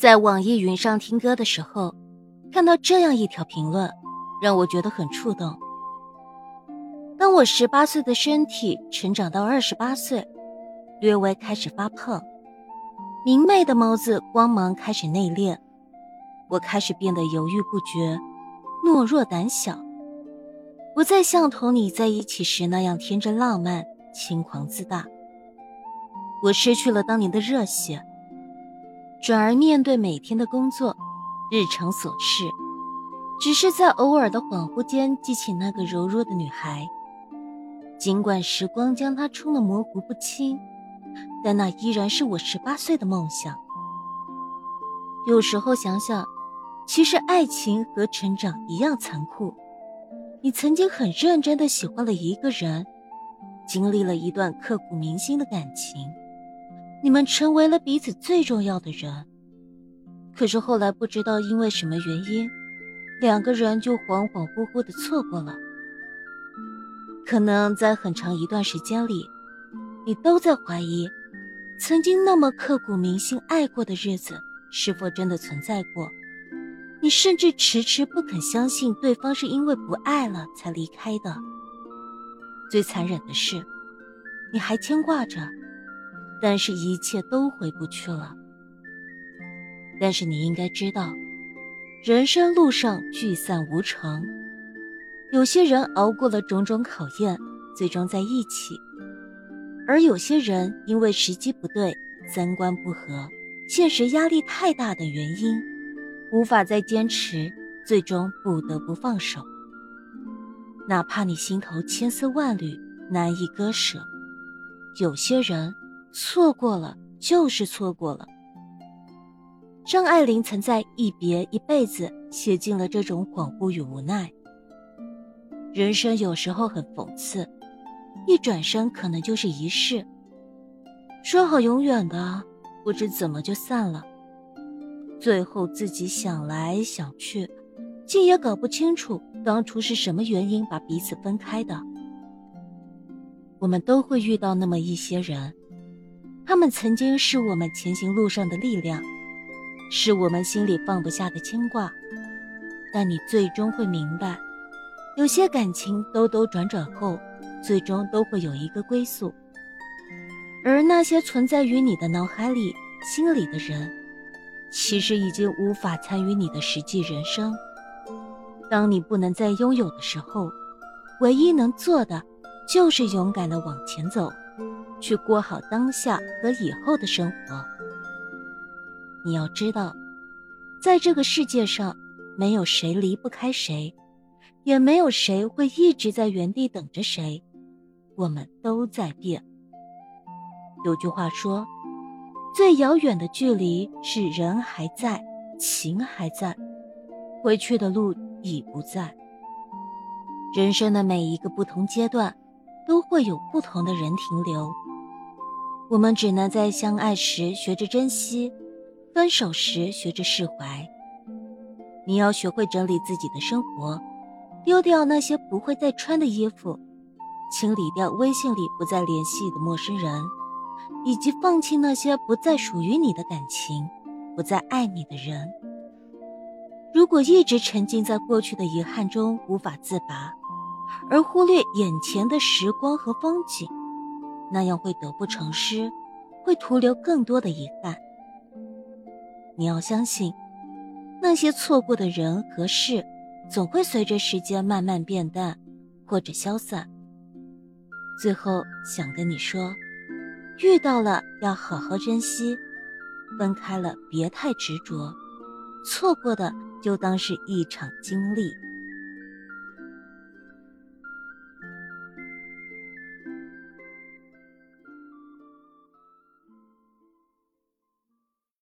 在网易云上听歌的时候，看到这样一条评论，让我觉得很触动。当我十八岁的身体成长到二十八岁，略微开始发胖，明媚的眸子光芒开始内敛，我开始变得犹豫不决，懦弱胆小，不再像同你在一起时那样天真浪漫、轻狂自大。我失去了当年的热血。转而面对每天的工作，日常琐事，只是在偶尔的恍惚间记起那个柔弱的女孩。尽管时光将她冲得模糊不清，但那依然是我十八岁的梦想。有时候想想，其实爱情和成长一样残酷。你曾经很认真的喜欢了一个人，经历了一段刻骨铭心的感情。你们成为了彼此最重要的人，可是后来不知道因为什么原因，两个人就恍恍惚惚的错过了。可能在很长一段时间里，你都在怀疑，曾经那么刻骨铭心爱过的日子是否真的存在过。你甚至迟迟不肯相信对方是因为不爱了才离开的。最残忍的是，你还牵挂着。但是，一切都回不去了。但是，你应该知道，人生路上聚散无常。有些人熬过了种种考验，最终在一起；而有些人因为时机不对、三观不合、现实压力太大的原因，无法再坚持，最终不得不放手。哪怕你心头千丝万缕，难以割舍，有些人。错过了就是错过了。张爱玲曾在《一别一辈子》写尽了这种恍惚与无奈。人生有时候很讽刺，一转身可能就是一世。说好永远的，不知怎么就散了。最后自己想来想去，竟也搞不清楚当初是什么原因把彼此分开的。我们都会遇到那么一些人。他们曾经是我们前行路上的力量，是我们心里放不下的牵挂。但你最终会明白，有些感情兜兜转转后，最终都会有一个归宿。而那些存在于你的脑海里、心里的人，其实已经无法参与你的实际人生。当你不能再拥有的时候，唯一能做的，就是勇敢的往前走。去过好当下和以后的生活。你要知道，在这个世界上，没有谁离不开谁，也没有谁会一直在原地等着谁。我们都在变。有句话说：“最遥远的距离是人还在，情还在，回去的路已不在。”人生的每一个不同阶段，都会有不同的人停留。我们只能在相爱时学着珍惜，分手时学着释怀。你要学会整理自己的生活，丢掉那些不会再穿的衣服，清理掉微信里不再联系的陌生人，以及放弃那些不再属于你的感情，不再爱你的人。如果一直沉浸在过去的遗憾中无法自拔，而忽略眼前的时光和风景。那样会得不偿失，会徒留更多的遗憾。你要相信，那些错过的人和事，总会随着时间慢慢变淡，或者消散。最后想跟你说，遇到了要好好珍惜，分开了别太执着，错过的就当是一场经历。